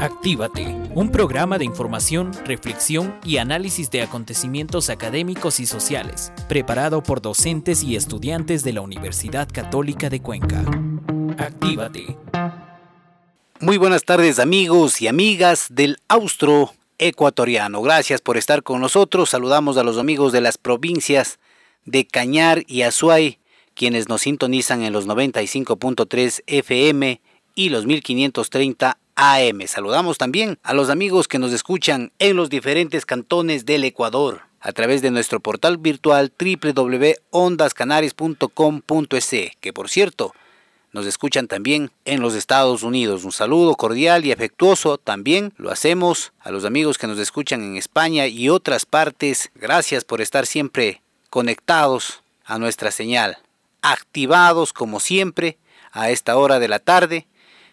Actívate, un programa de información, reflexión y análisis de acontecimientos académicos y sociales, preparado por docentes y estudiantes de la Universidad Católica de Cuenca. Actívate. Muy buenas tardes amigos y amigas del Austro Ecuatoriano. Gracias por estar con nosotros. Saludamos a los amigos de las provincias de Cañar y Azuay, quienes nos sintonizan en los 95.3 FM y los 1530 AM. Saludamos también a los amigos que nos escuchan en los diferentes cantones del Ecuador a través de nuestro portal virtual www.ondascanaris.com.es, que por cierto, nos escuchan también en los Estados Unidos. Un saludo cordial y afectuoso también lo hacemos a los amigos que nos escuchan en España y otras partes. Gracias por estar siempre conectados a nuestra señal, activados como siempre a esta hora de la tarde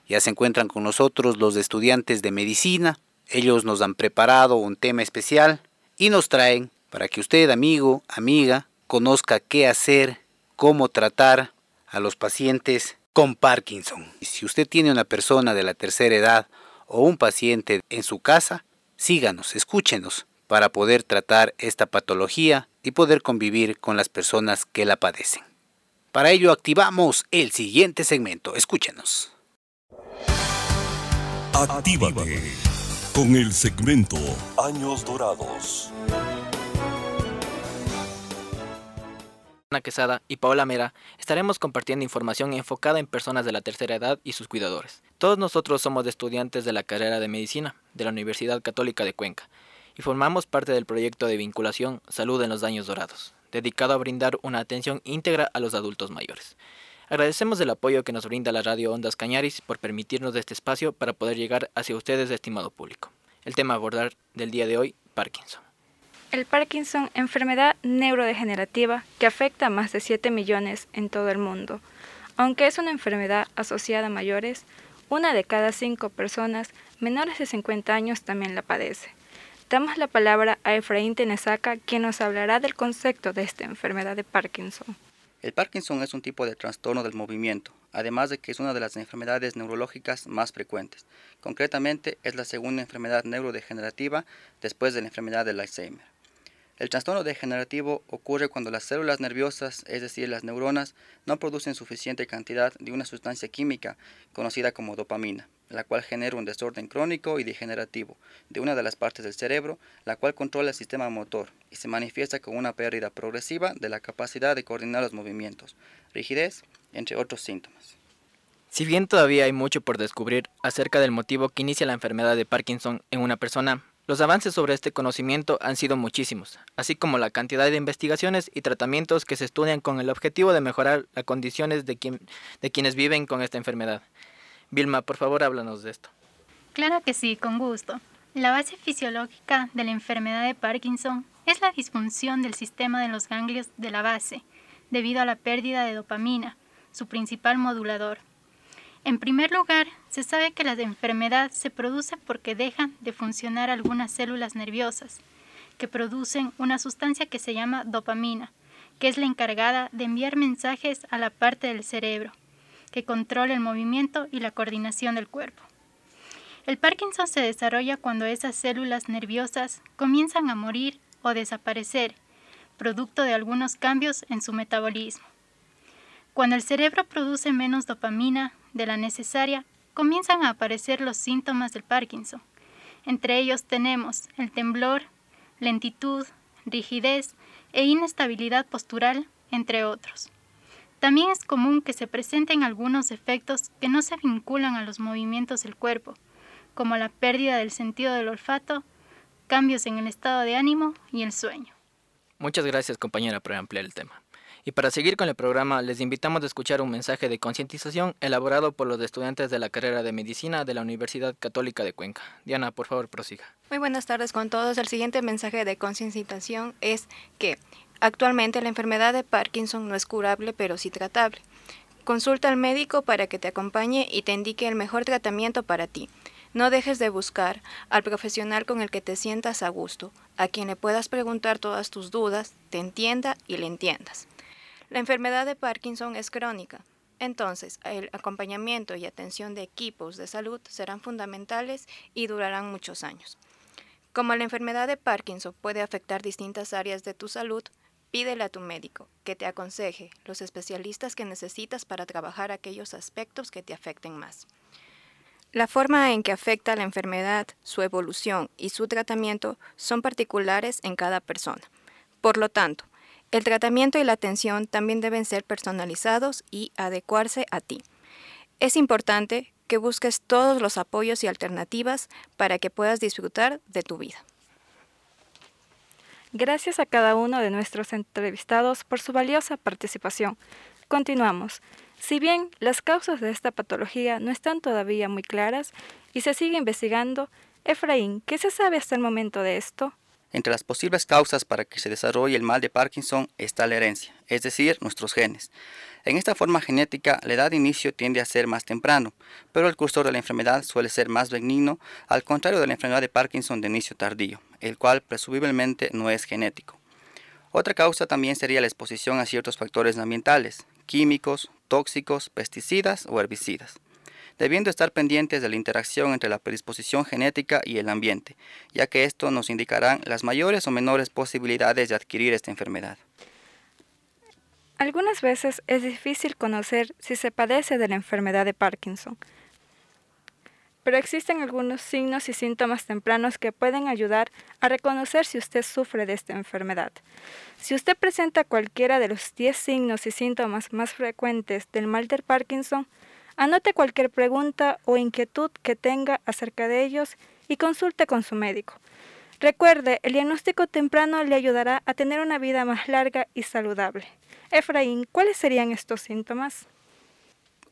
ya se encuentran con nosotros los estudiantes de medicina. Ellos nos han preparado un tema especial y nos traen para que usted, amigo, amiga, conozca qué hacer, cómo tratar a los pacientes con Parkinson. Si usted tiene una persona de la tercera edad o un paciente en su casa, síganos, escúchenos para poder tratar esta patología y poder convivir con las personas que la padecen. Para ello activamos el siguiente segmento. Escúchenos. Actívate con el segmento Años Dorados. Ana Quesada y Paola Mera estaremos compartiendo información enfocada en personas de la tercera edad y sus cuidadores. Todos nosotros somos estudiantes de la carrera de medicina de la Universidad Católica de Cuenca y formamos parte del proyecto de vinculación Salud en los Años Dorados, dedicado a brindar una atención íntegra a los adultos mayores. Agradecemos el apoyo que nos brinda la radio Ondas Cañaris por permitirnos este espacio para poder llegar hacia ustedes, estimado público. El tema a abordar del día de hoy, Parkinson. El Parkinson, enfermedad neurodegenerativa que afecta a más de 7 millones en todo el mundo. Aunque es una enfermedad asociada a mayores, una de cada cinco personas menores de 50 años también la padece. Damos la palabra a Efraín Tenesaca, quien nos hablará del concepto de esta enfermedad de Parkinson. El Parkinson es un tipo de trastorno del movimiento, además de que es una de las enfermedades neurológicas más frecuentes. Concretamente, es la segunda enfermedad neurodegenerativa después de la enfermedad del Alzheimer. El trastorno degenerativo ocurre cuando las células nerviosas, es decir, las neuronas, no producen suficiente cantidad de una sustancia química conocida como dopamina, la cual genera un desorden crónico y degenerativo de una de las partes del cerebro, la cual controla el sistema motor y se manifiesta con una pérdida progresiva de la capacidad de coordinar los movimientos, rigidez, entre otros síntomas. Si bien todavía hay mucho por descubrir acerca del motivo que inicia la enfermedad de Parkinson en una persona, los avances sobre este conocimiento han sido muchísimos, así como la cantidad de investigaciones y tratamientos que se estudian con el objetivo de mejorar las condiciones de, de quienes viven con esta enfermedad. Vilma, por favor, háblanos de esto. Claro que sí, con gusto. La base fisiológica de la enfermedad de Parkinson es la disfunción del sistema de los ganglios de la base, debido a la pérdida de dopamina, su principal modulador. En primer lugar, se sabe que la enfermedad se produce porque dejan de funcionar algunas células nerviosas, que producen una sustancia que se llama dopamina, que es la encargada de enviar mensajes a la parte del cerebro, que controla el movimiento y la coordinación del cuerpo. El Parkinson se desarrolla cuando esas células nerviosas comienzan a morir o desaparecer, producto de algunos cambios en su metabolismo. Cuando el cerebro produce menos dopamina de la necesaria, comienzan a aparecer los síntomas del Parkinson. Entre ellos tenemos el temblor, lentitud, rigidez e inestabilidad postural, entre otros. También es común que se presenten algunos efectos que no se vinculan a los movimientos del cuerpo, como la pérdida del sentido del olfato, cambios en el estado de ánimo y el sueño. Muchas gracias compañera por ampliar el tema. Y para seguir con el programa, les invitamos a escuchar un mensaje de concientización elaborado por los estudiantes de la carrera de medicina de la Universidad Católica de Cuenca. Diana, por favor, prosiga. Muy buenas tardes con todos. El siguiente mensaje de concientización es que actualmente la enfermedad de Parkinson no es curable, pero sí tratable. Consulta al médico para que te acompañe y te indique el mejor tratamiento para ti. No dejes de buscar al profesional con el que te sientas a gusto, a quien le puedas preguntar todas tus dudas, te entienda y le entiendas. La enfermedad de Parkinson es crónica, Entonces, el acompañamiento y atención de equipos de salud serán fundamentales y durarán muchos años. Como la enfermedad de Parkinson puede afectar distintas áreas de tu salud, pídele a tu médico que te aconseje los especialistas que necesitas para trabajar aquellos aspectos que te afecten más. La forma en que afecta la enfermedad, su evolución y su tratamiento son particulares en cada persona. Por lo tanto, el tratamiento y la atención también deben ser personalizados y adecuarse a ti. Es importante que busques todos los apoyos y alternativas para que puedas disfrutar de tu vida. Gracias a cada uno de nuestros entrevistados por su valiosa participación. Continuamos. Si bien las causas de esta patología no están todavía muy claras y se sigue investigando, Efraín, ¿qué se sabe hasta el momento de esto? Entre las posibles causas para que se desarrolle el mal de Parkinson está la herencia, es decir, nuestros genes. En esta forma genética, la edad de inicio tiende a ser más temprano, pero el cursor de la enfermedad suele ser más benigno, al contrario de la enfermedad de Parkinson de inicio tardío, el cual presumiblemente no es genético. Otra causa también sería la exposición a ciertos factores ambientales, químicos, tóxicos, pesticidas o herbicidas debiendo estar pendientes de la interacción entre la predisposición genética y el ambiente, ya que esto nos indicarán las mayores o menores posibilidades de adquirir esta enfermedad. Algunas veces es difícil conocer si se padece de la enfermedad de Parkinson, pero existen algunos signos y síntomas tempranos que pueden ayudar a reconocer si usted sufre de esta enfermedad. Si usted presenta cualquiera de los 10 signos y síntomas más frecuentes del mal de Parkinson, Anote cualquier pregunta o inquietud que tenga acerca de ellos y consulte con su médico. Recuerde, el diagnóstico temprano le ayudará a tener una vida más larga y saludable. Efraín, ¿cuáles serían estos síntomas?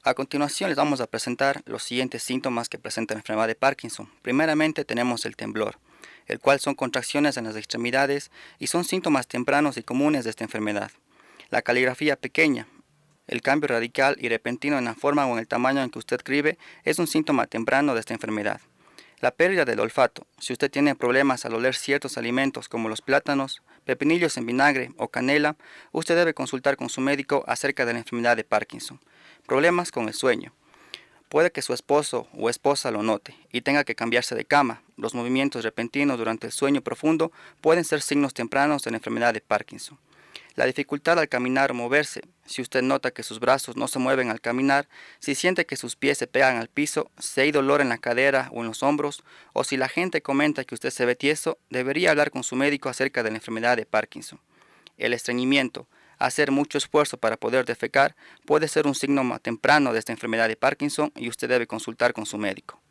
A continuación les vamos a presentar los siguientes síntomas que presenta la enfermedad de Parkinson. Primeramente tenemos el temblor, el cual son contracciones en las extremidades y son síntomas tempranos y comunes de esta enfermedad. La caligrafía pequeña, el cambio radical y repentino en la forma o en el tamaño en que usted escribe es un síntoma temprano de esta enfermedad. La pérdida del olfato. Si usted tiene problemas al oler ciertos alimentos como los plátanos, pepinillos en vinagre o canela, usted debe consultar con su médico acerca de la enfermedad de Parkinson. Problemas con el sueño. Puede que su esposo o esposa lo note y tenga que cambiarse de cama. Los movimientos repentinos durante el sueño profundo pueden ser signos tempranos de la enfermedad de Parkinson. La dificultad al caminar o moverse, si usted nota que sus brazos no se mueven al caminar, si siente que sus pies se pegan al piso, si hay dolor en la cadera o en los hombros, o si la gente comenta que usted se ve tieso, debería hablar con su médico acerca de la enfermedad de Parkinson. El estreñimiento, hacer mucho esfuerzo para poder defecar, puede ser un signo temprano de esta enfermedad de Parkinson y usted debe consultar con su médico.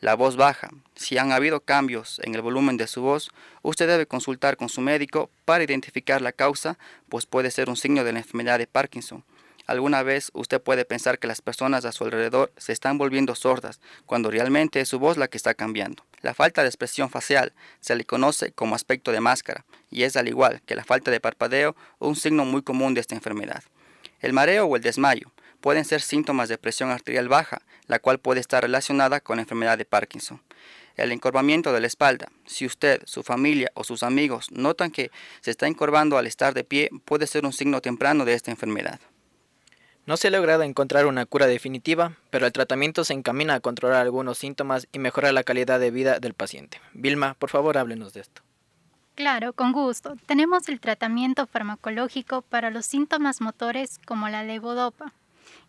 La voz baja. Si han habido cambios en el volumen de su voz, usted debe consultar con su médico para identificar la causa, pues puede ser un signo de la enfermedad de Parkinson. Alguna vez usted puede pensar que las personas a su alrededor se están volviendo sordas, cuando realmente es su voz la que está cambiando. La falta de expresión facial se le conoce como aspecto de máscara y es al igual que la falta de parpadeo un signo muy común de esta enfermedad. El mareo o el desmayo pueden ser síntomas de presión arterial baja, la cual puede estar relacionada con la enfermedad de Parkinson. El encorvamiento de la espalda. Si usted, su familia o sus amigos notan que se está encorvando al estar de pie, puede ser un signo temprano de esta enfermedad. No se ha logrado encontrar una cura definitiva, pero el tratamiento se encamina a controlar algunos síntomas y mejorar la calidad de vida del paciente. Vilma, por favor, háblenos de esto. Claro, con gusto. Tenemos el tratamiento farmacológico para los síntomas motores como la levodopa,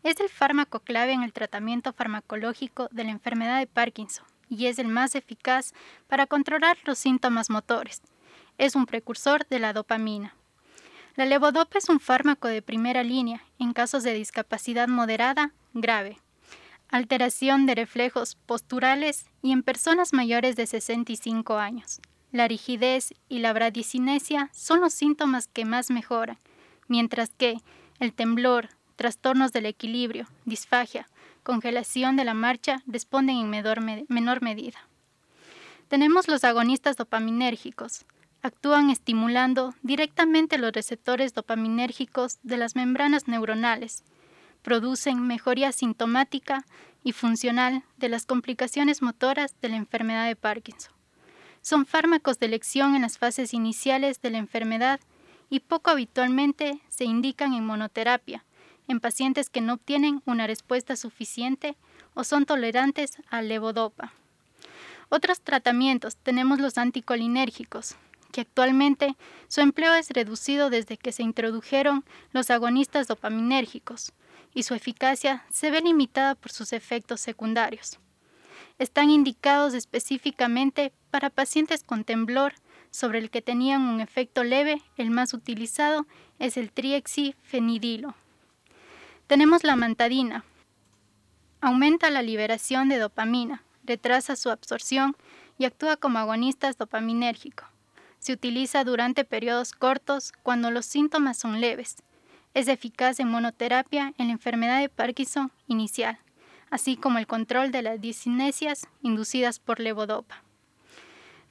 es el fármaco clave en el tratamiento farmacológico de la enfermedad de Parkinson y es el más eficaz para controlar los síntomas motores. Es un precursor de la dopamina. La levodopa es un fármaco de primera línea en casos de discapacidad moderada grave, alteración de reflejos posturales y en personas mayores de 65 años. La rigidez y la bradicinesia son los síntomas que más mejoran, mientras que el temblor, trastornos del equilibrio, disfagia, congelación de la marcha responden en menor, medida. Tenemos los agonistas dopaminérgicos. Actúan estimulando directamente los receptores dopaminérgicos de las membranas neuronales. Producen mejoría sintomática y funcional de las complicaciones motoras de la enfermedad de Parkinson. Son fármacos de elección en las fases iniciales de la enfermedad y poco habitualmente se indican en monoterapia, en pacientes que no obtienen una respuesta suficiente o son tolerantes al levodopa. Otros tratamientos tenemos los anticolinérgicos, que actualmente su empleo es reducido desde que se introdujeron los agonistas dopaminérgicos y su eficacia se ve limitada por sus efectos secundarios. Están indicados específicamente para pacientes con temblor sobre el que tenían un efecto leve, el más utilizado es el triexifenidilo. Tenemos la mantadina. Aumenta la liberación de dopamina, retrasa su absorción y actúa como agonista dopaminérgico. Se utiliza durante periodos cortos cuando los síntomas son leves. Es eficaz en monoterapia en la enfermedad de Parkinson inicial, así como el control de las discinesias inducidas por levodopa.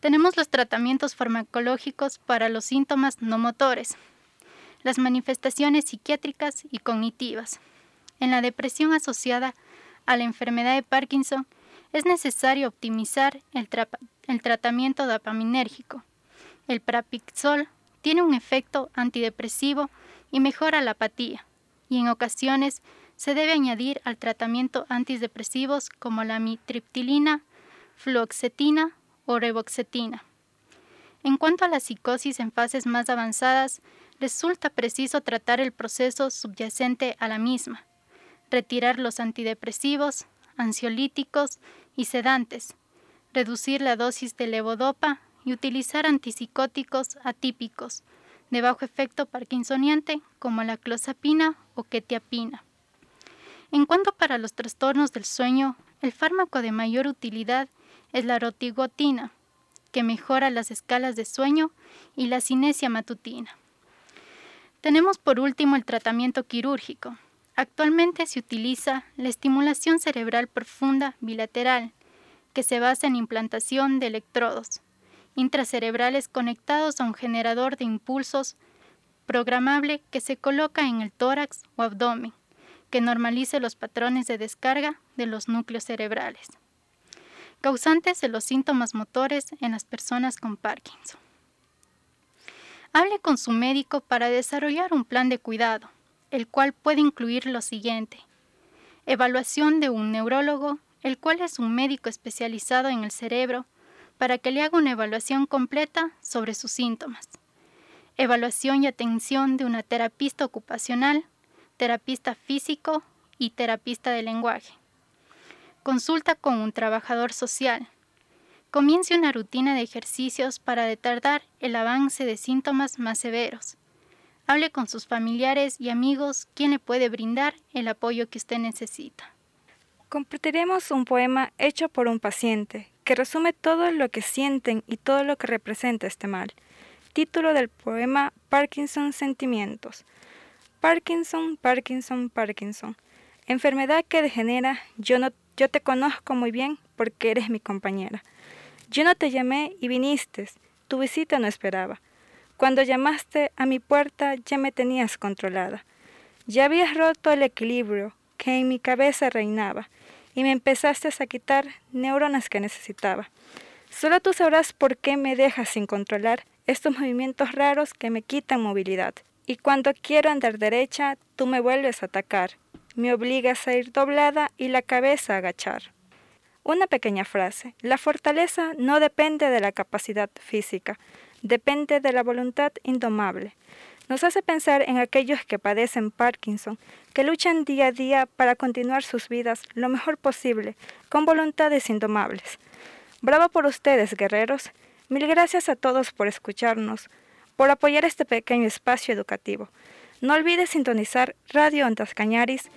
Tenemos los tratamientos farmacológicos para los síntomas no motores, las manifestaciones psiquiátricas y cognitivas. En la depresión asociada a la enfermedad de Parkinson es necesario optimizar el, el tratamiento dopaminérgico. El prapixol tiene un efecto antidepresivo y mejora la apatía, y en ocasiones se debe añadir al tratamiento antidepresivos como la mitriptilina, fluoxetina o revoxetina. En cuanto a la psicosis en fases más avanzadas, resulta preciso tratar el proceso subyacente a la misma, retirar los antidepresivos, ansiolíticos y sedantes, reducir la dosis de levodopa y utilizar antipsicóticos atípicos de bajo efecto parkinsoniante como la clozapina o quetiapina. En cuanto para los trastornos del sueño, el fármaco de mayor utilidad es la rotigotina, que mejora las escalas de sueño y la cinesia matutina. Tenemos por último el tratamiento quirúrgico. Actualmente se utiliza la estimulación cerebral profunda bilateral, que se basa en implantación de electrodos intracerebrales conectados a un generador de impulsos programable que se coloca en el tórax o abdomen, que normalice los patrones de descarga de los núcleos cerebrales causantes de los síntomas motores en las personas con Parkinson. Hable con su médico para desarrollar un plan de cuidado, el cual puede incluir lo siguiente. Evaluación de un neurólogo, el cual es un médico especializado en el cerebro, para que le haga una evaluación completa sobre sus síntomas. Evaluación y atención de una terapista ocupacional, terapista físico y terapista de lenguaje. Consulta con un trabajador social. Comience una rutina de ejercicios para retardar el avance de síntomas más severos. Hable con sus familiares y amigos quien le puede brindar el apoyo que usted necesita. Compartiremos un poema hecho por un paciente que resume todo lo que sienten y todo lo que representa este mal. Título del poema Parkinson Sentimientos. Parkinson, Parkinson, Parkinson. Enfermedad que degenera, yo no yo te conozco muy bien porque eres mi compañera. Yo no te llamé y viniste, tu visita no esperaba. Cuando llamaste a mi puerta ya me tenías controlada. Ya habías roto el equilibrio que en mi cabeza reinaba y me empezaste a quitar neuronas que necesitaba. Solo tú sabrás por qué me dejas sin controlar estos movimientos raros que me quitan movilidad. Y cuando quiero andar derecha, tú me vuelves a atacar me obligas a ir doblada y la cabeza a agachar. Una pequeña frase. La fortaleza no depende de la capacidad física, depende de la voluntad indomable. Nos hace pensar en aquellos que padecen Parkinson, que luchan día a día para continuar sus vidas lo mejor posible, con voluntades indomables. Bravo por ustedes, guerreros. Mil gracias a todos por escucharnos, por apoyar este pequeño espacio educativo. No olvides sintonizar Radio Ondas Cañaris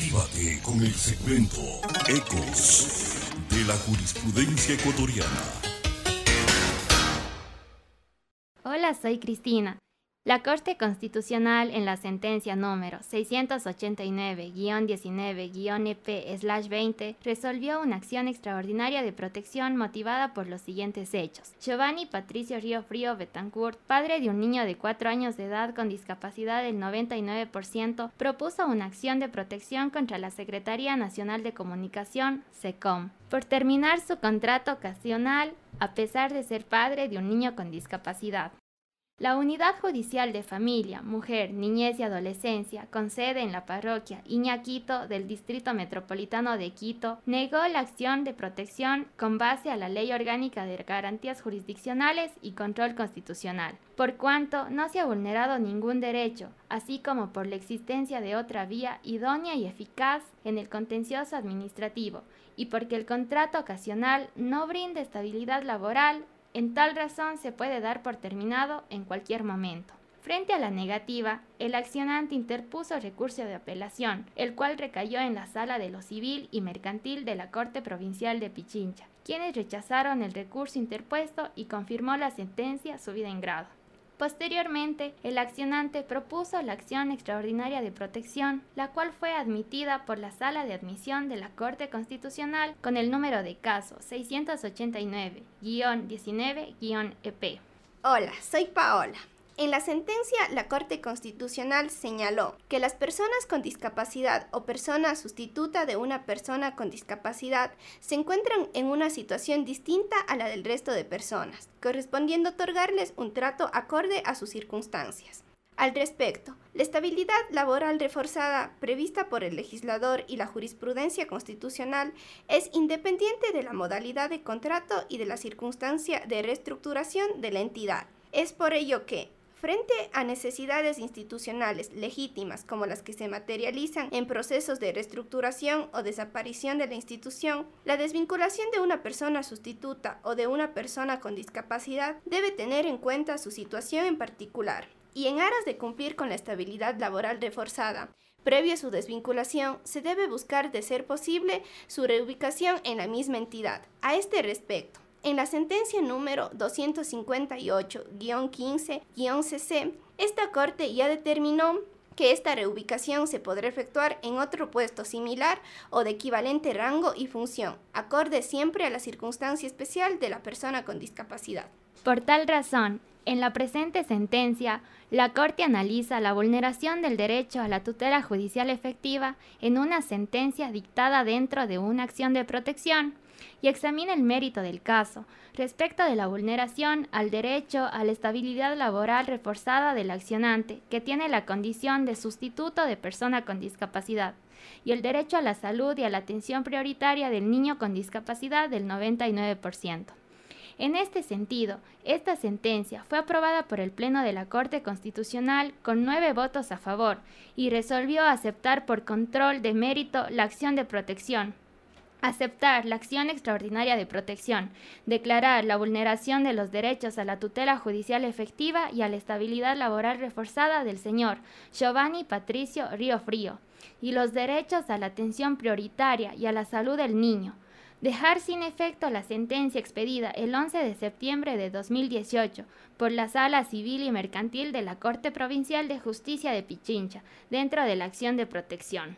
Actívate con el segmento Ecos de la jurisprudencia ecuatoriana. Hola, soy Cristina. La Corte Constitucional en la sentencia número 689-19-EP-20 resolvió una acción extraordinaria de protección motivada por los siguientes hechos. Giovanni Patricio Río Frío Betancourt, padre de un niño de 4 años de edad con discapacidad del 99%, propuso una acción de protección contra la Secretaría Nacional de Comunicación, SECOM, por terminar su contrato ocasional a pesar de ser padre de un niño con discapacidad. La Unidad Judicial de Familia, Mujer, Niñez y Adolescencia, con sede en la parroquia Iñaquito del Distrito Metropolitano de Quito, negó la acción de protección con base a la Ley Orgánica de Garantías Jurisdiccionales y Control Constitucional, por cuanto no se ha vulnerado ningún derecho, así como por la existencia de otra vía idónea y eficaz en el contencioso administrativo, y porque el contrato ocasional no brinda estabilidad laboral en tal razón se puede dar por terminado en cualquier momento. Frente a la negativa, el accionante interpuso recurso de apelación, el cual recayó en la sala de lo civil y mercantil de la Corte Provincial de Pichincha, quienes rechazaron el recurso interpuesto y confirmó la sentencia subida en grado. Posteriormente, el accionante propuso la acción extraordinaria de protección, la cual fue admitida por la Sala de Admisión de la Corte Constitucional con el número de caso 689-19-EP. Hola, soy Paola. En la sentencia, la Corte Constitucional señaló que las personas con discapacidad o persona sustituta de una persona con discapacidad se encuentran en una situación distinta a la del resto de personas, correspondiendo otorgarles un trato acorde a sus circunstancias. Al respecto, la estabilidad laboral reforzada prevista por el legislador y la jurisprudencia constitucional es independiente de la modalidad de contrato y de la circunstancia de reestructuración de la entidad. Es por ello que, Frente a necesidades institucionales legítimas como las que se materializan en procesos de reestructuración o desaparición de la institución, la desvinculación de una persona sustituta o de una persona con discapacidad debe tener en cuenta su situación en particular y en aras de cumplir con la estabilidad laboral reforzada. Previo a su desvinculación, se debe buscar, de ser posible, su reubicación en la misma entidad. A este respecto, en la sentencia número 258-15-CC, esta Corte ya determinó que esta reubicación se podrá efectuar en otro puesto similar o de equivalente rango y función, acorde siempre a la circunstancia especial de la persona con discapacidad. Por tal razón, en la presente sentencia, la Corte analiza la vulneración del derecho a la tutela judicial efectiva en una sentencia dictada dentro de una acción de protección y examina el mérito del caso respecto de la vulneración al derecho a la estabilidad laboral reforzada del accionante, que tiene la condición de sustituto de persona con discapacidad, y el derecho a la salud y a la atención prioritaria del niño con discapacidad del 99%. En este sentido, esta sentencia fue aprobada por el Pleno de la Corte Constitucional con nueve votos a favor y resolvió aceptar por control de mérito la acción de protección, Aceptar la acción extraordinaria de protección, declarar la vulneración de los derechos a la tutela judicial efectiva y a la estabilidad laboral reforzada del señor Giovanni Patricio Río Frío, y los derechos a la atención prioritaria y a la salud del niño. Dejar sin efecto la sentencia expedida el 11 de septiembre de 2018 por la Sala Civil y Mercantil de la Corte Provincial de Justicia de Pichincha, dentro de la acción de protección.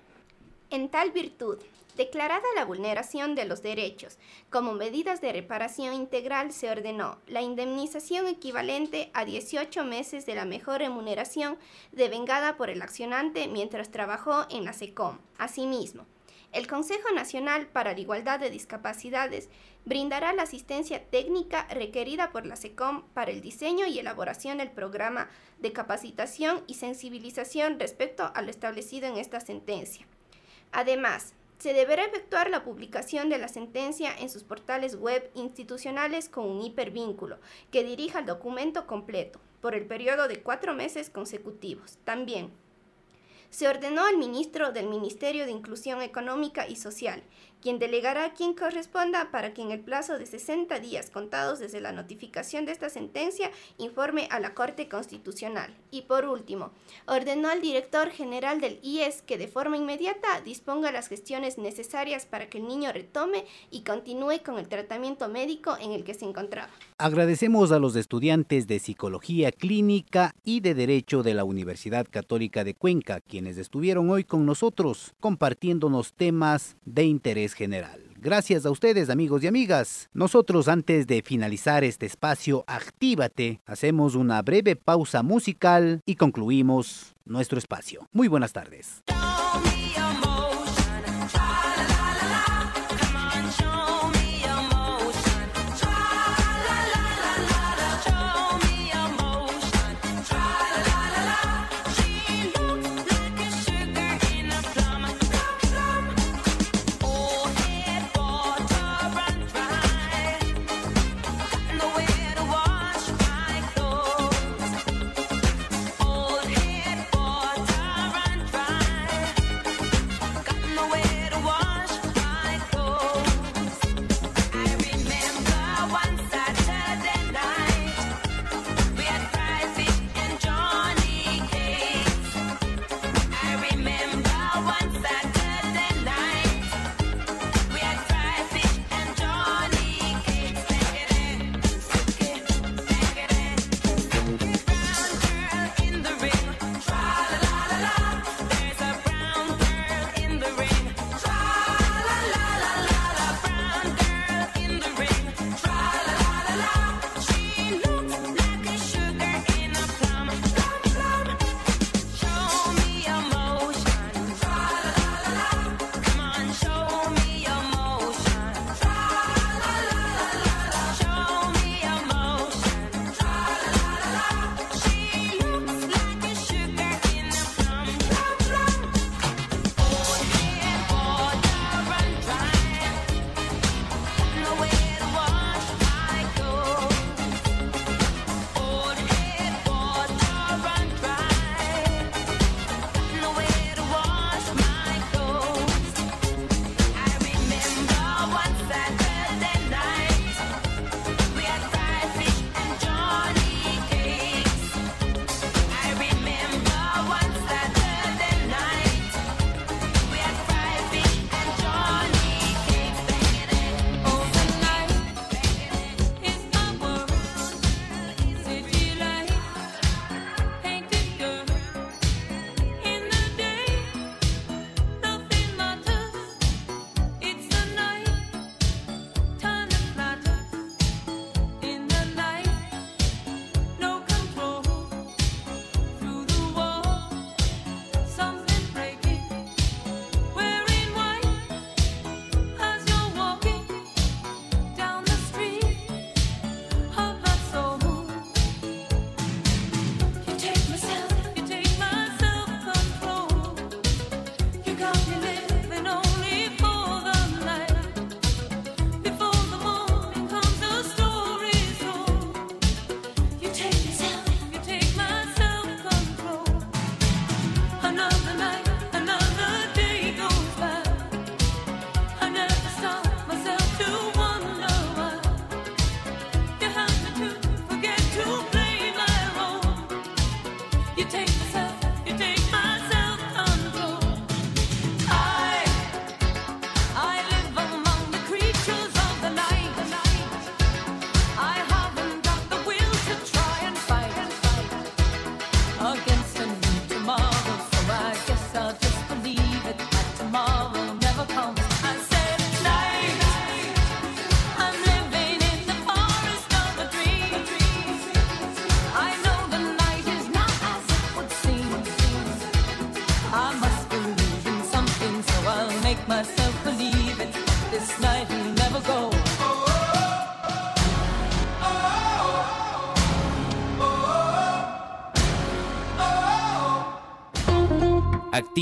En tal virtud, Declarada la vulneración de los derechos, como medidas de reparación integral se ordenó la indemnización equivalente a 18 meses de la mejor remuneración devengada por el accionante mientras trabajó en la SECOM. Asimismo, el Consejo Nacional para la Igualdad de Discapacidades brindará la asistencia técnica requerida por la SECOM para el diseño y elaboración del programa de capacitación y sensibilización respecto a lo establecido en esta sentencia. Además, se deberá efectuar la publicación de la sentencia en sus portales web institucionales con un hipervínculo que dirija el documento completo por el periodo de cuatro meses consecutivos. También se ordenó al ministro del Ministerio de Inclusión Económica y Social quien delegará a quien corresponda para que en el plazo de 60 días contados desde la notificación de esta sentencia informe a la Corte Constitucional. Y por último, ordenó al director general del IES que de forma inmediata disponga las gestiones necesarias para que el niño retome y continúe con el tratamiento médico en el que se encontraba. Agradecemos a los estudiantes de Psicología Clínica y de Derecho de la Universidad Católica de Cuenca, quienes estuvieron hoy con nosotros compartiéndonos temas de interés general. Gracias a ustedes amigos y amigas. Nosotros antes de finalizar este espacio Actívate, hacemos una breve pausa musical y concluimos nuestro espacio. Muy buenas tardes.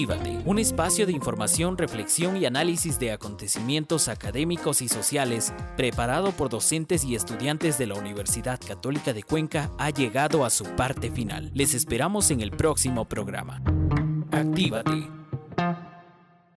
Actívate, un espacio de información, reflexión y análisis de acontecimientos académicos y sociales, preparado por docentes y estudiantes de la Universidad Católica de Cuenca, ha llegado a su parte final. Les esperamos en el próximo programa. Actívate.